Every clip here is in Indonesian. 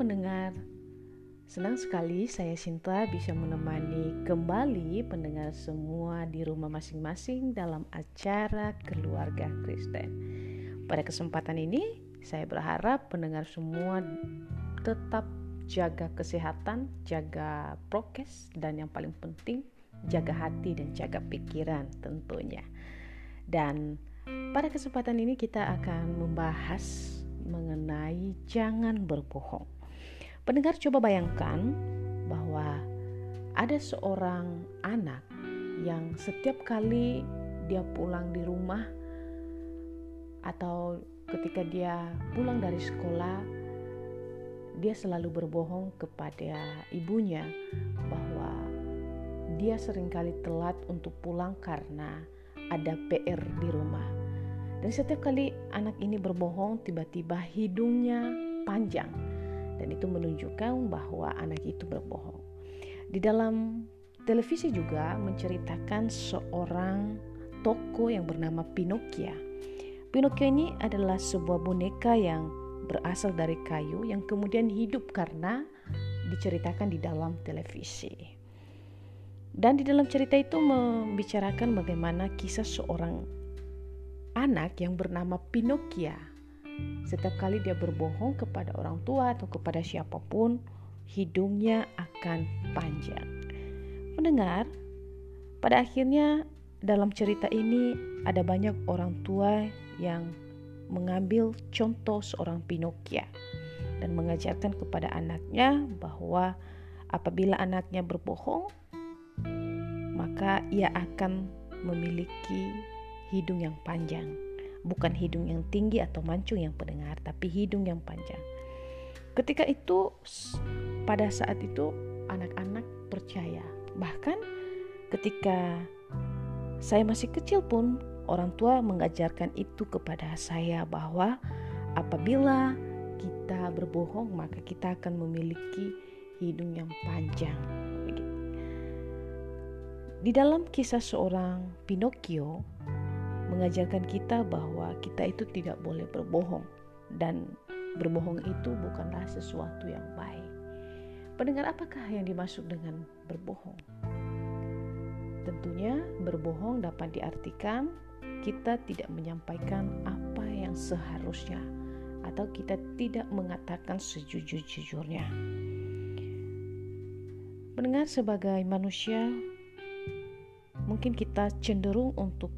pendengar, senang sekali saya Sinta bisa menemani kembali pendengar semua di rumah masing-masing dalam acara keluarga Kristen. Pada kesempatan ini, saya berharap pendengar semua tetap jaga kesehatan, jaga prokes, dan yang paling penting, jaga hati dan jaga pikiran tentunya. Dan pada kesempatan ini kita akan membahas mengenai jangan berbohong. Pendengar coba bayangkan bahwa ada seorang anak yang setiap kali dia pulang di rumah atau ketika dia pulang dari sekolah dia selalu berbohong kepada ibunya bahwa dia sering kali telat untuk pulang karena ada PR di rumah. Dan setiap kali anak ini berbohong, tiba-tiba hidungnya panjang. Dan itu menunjukkan bahwa anak itu berbohong. Di dalam televisi juga menceritakan seorang toko yang bernama Pinocchio. Pinocchio ini adalah sebuah boneka yang berasal dari kayu yang kemudian hidup karena diceritakan di dalam televisi. Dan di dalam cerita itu membicarakan bagaimana kisah seorang anak yang bernama Pinocchio. Setiap kali dia berbohong kepada orang tua atau kepada siapa pun, hidungnya akan panjang. Mendengar, pada akhirnya dalam cerita ini ada banyak orang tua yang mengambil contoh seorang Pinocchio dan mengajarkan kepada anaknya bahwa apabila anaknya berbohong, maka ia akan memiliki hidung yang panjang. Bukan hidung yang tinggi atau mancung yang pendengar, tapi hidung yang panjang. Ketika itu, pada saat itu anak-anak percaya. Bahkan ketika saya masih kecil pun, orang tua mengajarkan itu kepada saya bahwa apabila kita berbohong, maka kita akan memiliki hidung yang panjang. Di dalam kisah seorang Pinocchio, mengajarkan kita bahwa kita itu tidak boleh berbohong dan berbohong itu bukanlah sesuatu yang baik. Pendengar apakah yang dimaksud dengan berbohong? Tentunya berbohong dapat diartikan kita tidak menyampaikan apa yang seharusnya atau kita tidak mengatakan sejujur-jujurnya. Pendengar sebagai manusia mungkin kita cenderung untuk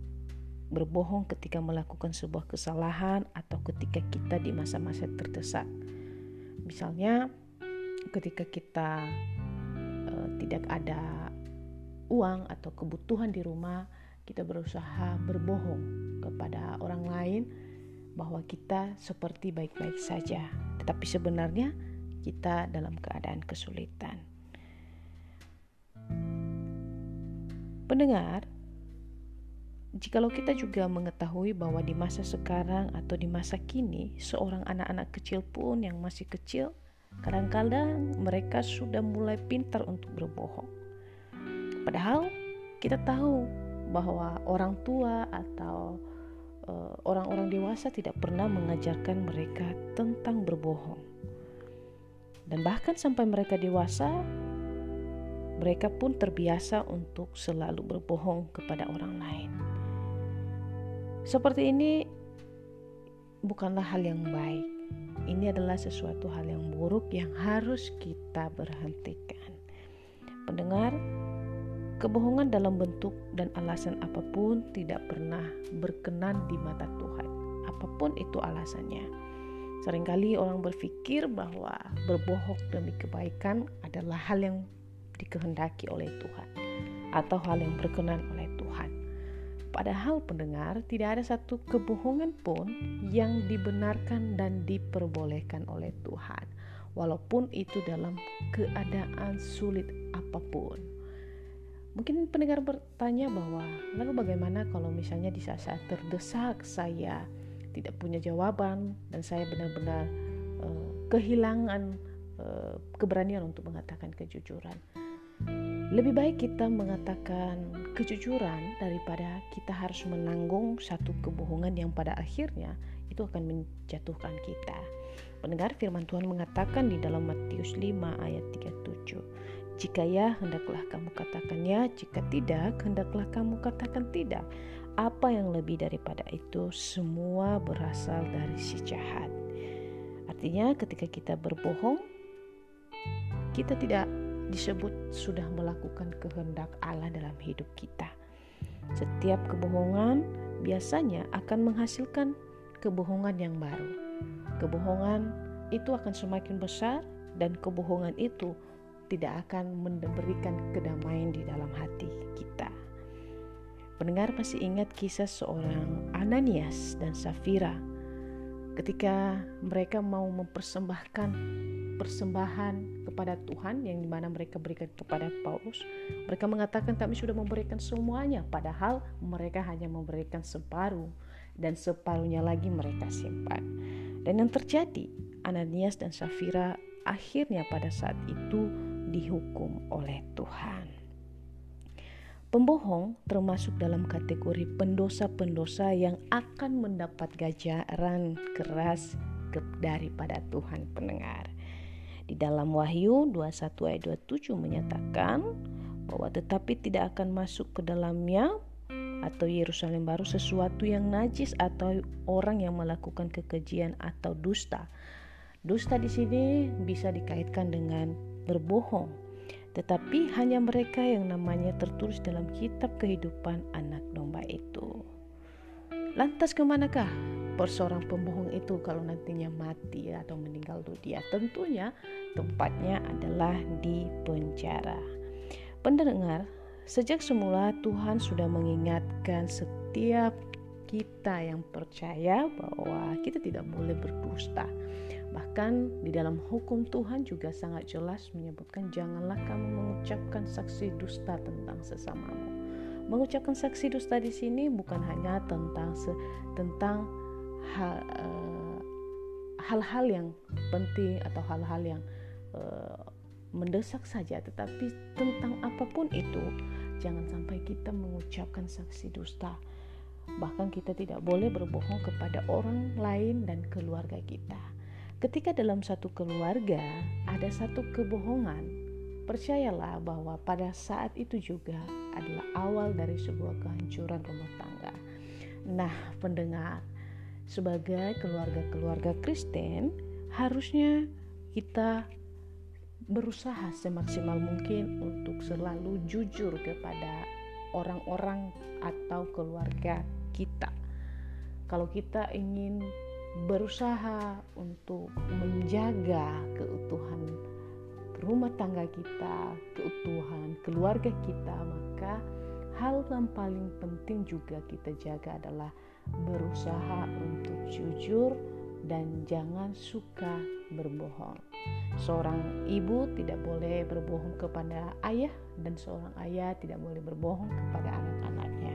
berbohong ketika melakukan sebuah kesalahan atau ketika kita di masa-masa terdesak. Misalnya ketika kita uh, tidak ada uang atau kebutuhan di rumah, kita berusaha berbohong kepada orang lain bahwa kita seperti baik-baik saja, tetapi sebenarnya kita dalam keadaan kesulitan. Pendengar, Jikalau kita juga mengetahui bahwa di masa sekarang atau di masa kini, seorang anak-anak kecil pun yang masih kecil, kadang-kadang mereka sudah mulai pintar untuk berbohong. Padahal kita tahu bahwa orang tua atau uh, orang-orang dewasa tidak pernah mengajarkan mereka tentang berbohong. Dan bahkan sampai mereka dewasa, mereka pun terbiasa untuk selalu berbohong kepada orang lain. Seperti ini bukanlah hal yang baik. Ini adalah sesuatu hal yang buruk yang harus kita berhentikan. Pendengar, kebohongan dalam bentuk dan alasan apa pun tidak pernah berkenan di mata Tuhan. Apa pun itu alasannya. Seringkali orang berpikir bahwa berbohong demi kebaikan adalah hal yang dikehendaki oleh Tuhan atau hal yang berkenan oleh Tuhan. Padahal pendengar tidak ada satu kebohongan pun yang dibenarkan dan diperbolehkan oleh Tuhan walaupun itu dalam keadaan sulit apa pun. Mungkin pendengar bertanya bahwa lalu bagaimana kalau misalnya di saat-saat terdesak saya tidak punya jawaban dan saya benar-benar uh, kehilangan uh, keberanian untuk mengatakan kejujuran. Lebih baik kita mengatakan kejujuran daripada kita harus menanggung satu kebohongan yang pada akhirnya itu akan menjatuhkan kita. Pendengar firman Tuhan mengatakan di dalam Matius 5 ayat 37. Jika ya, hendaklah kamu katakan ya, jika tidak, hendaklah kamu katakan tidak. Apa yang lebih daripada itu, semua berasal dari si jahat. Artinya, ketika kita berbohong, kita tidak disebut sudah melakukan kehendak Allah dalam hidup kita. Setiap kebohongan biasanya akan menghasilkan kebohongan yang baru. Kebohongan itu akan semakin besar, dan kebohongan itu tidak akan memberikan kedamaian di dalam hati kita. Pendengar pasti ingat kisah seorang Ananias dan Safira ketika mereka mau mempersembahkan persembahan kepada Tuhan yang di mana mereka berikan kepada Paulus mereka mengatakan kami sudah memberikan semuanya padahal mereka hanya memberikan separuh dan separuhnya lagi mereka simpan dan yang terjadi Ananias dan Safira akhirnya pada saat itu dihukum oleh Tuhan. Pembohong termasuk dalam kategori pendosa-pendosa yang akan mendapat gajaran keras daripada Tuhan pendengar. Di dalam Wahyu 21 ayat 27 menyatakan bahwa tetapi tidak akan masuk ke dalamnya atau Yerusalem baru sesuatu yang najis atau orang yang melakukan kekejian atau dusta. Dusta di sini bisa dikaitkan dengan berbohong, tetapi hanya mereka yang namanya tertulis dalam kitab kehidupan anak domba itu. Lantas ke manakah seorang pembohong itu kalau nantinya mati atau meninggal dunia? Tentunya tempatnya adalah di penjara. Pendengar, sejak semula Tuhan sudah mengingatkan setiap kita yang percaya bahwa kita tidak boleh berdusta. Bahkan di dalam hukum Tuhan juga sangat jelas menyebutkan janganlah kamu mengucapkan saksi dusta tentang sesamamu. Mengucapkan saksi dusta di sini bukan hanya tentang tentang hal uh, hal-hal yang penting atau hal-hal yang uh, mendesak saja, tetapi tentang apa pun itu jangan sampai kita mengucapkan saksi dusta. Bahkan kita tidak boleh berbohong kepada orang lain dan keluarga kita Ketika dalam satu keluarga ada satu kebohongan, percayalah bahwa pada saat itu juga adalah awal dari sebuah kehancuran rumah tangga. Nah, pendengar, sebagai keluarga-keluarga Kristen, harusnya kita berusaha semaksimal mungkin untuk selalu jujur kepada orang-orang atau keluarga kita. Kalau kita ingin berusaha untuk menjaga keutuhan rumah tangga kita, keutuhan keluarga kita, maka hal yang paling penting juga kita jaga adalah berusaha untuk jujur dan jangan suka berbohong. Seorang ibu tidak boleh berbohong kepada ayah dan seorang ayah tidak boleh berbohong kepada anak-anaknya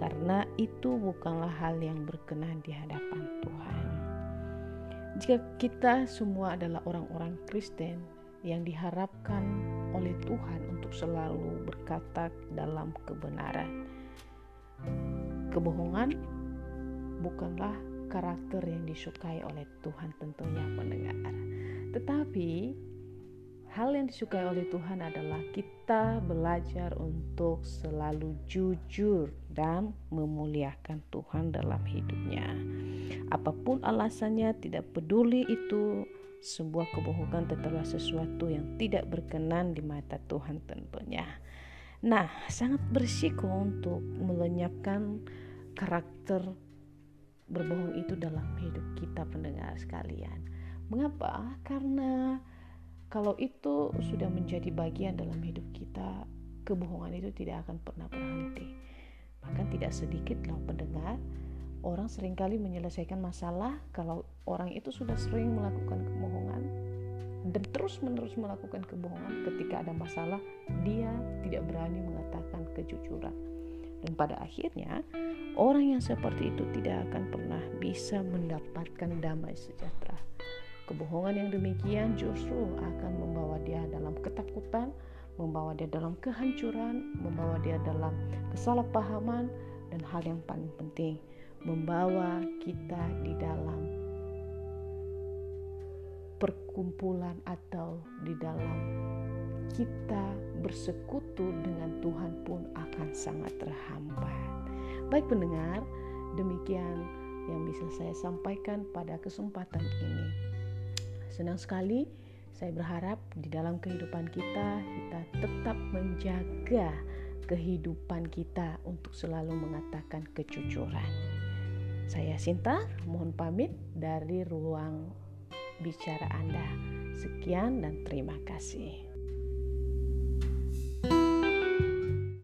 karena itu bukanlah hal yang berkenan di hadapan Tuhan. Jika kita semua adalah orang-orang Kristen yang diharapkan oleh Tuhan untuk selalu berkata dalam kebenaran, kebohongan bukanlah karakter yang disukai oleh Tuhan tentunya pendengar. Tetapi Hal yang disukai oleh Tuhan adalah kita belajar untuk selalu jujur dan memuliakan Tuhan dalam hidupnya. Apa pun alasannya, tidak peduli itu sebuah kebohongan tetaplah sesuatu yang tidak berkenan di mata Tuhan tentunya. Nah, sangat berisiko untuk melenyapkan karakter berbohong itu dalam hidup kita pendengar sekalian. Mengapa? Karena kalau itu sudah menjadi bagian dalam hidup kita, kebohongan itu tidak akan pernah berhenti. Bahkan tidak sedikit loh pendengar, orang sering kali menyelesaikan masalah kalau orang itu sudah sering melakukan kebohongan dan terus-menerus melakukan kebohongan ketika ada masalah, dia tidak berani mengatakan kejujuran. Dan pada akhirnya, orang yang seperti itu tidak akan pernah bisa mendapatkan damai sejahtera. Kebohongan yang demikian justru akan membawa dia dalam ketakutan, membawa dia dalam kehancuran, membawa dia dalam kesalahpahaman, dan hal yang paling penting, membawa kita di dalam perkumpulan atau di dalam kita bersekutu dengan Tuhan pun akan sangat terhambat. Baik pendengar, demikian yang bisa saya sampaikan pada kesempatan ini. Senang sekali saya berharap di dalam kehidupan kita kita tetap menjaga kehidupan kita untuk selalu mengatakan kejujuran. Saya Sinta, mohon pamit dari ruang bicara Anda. Sekian dan terima kasih.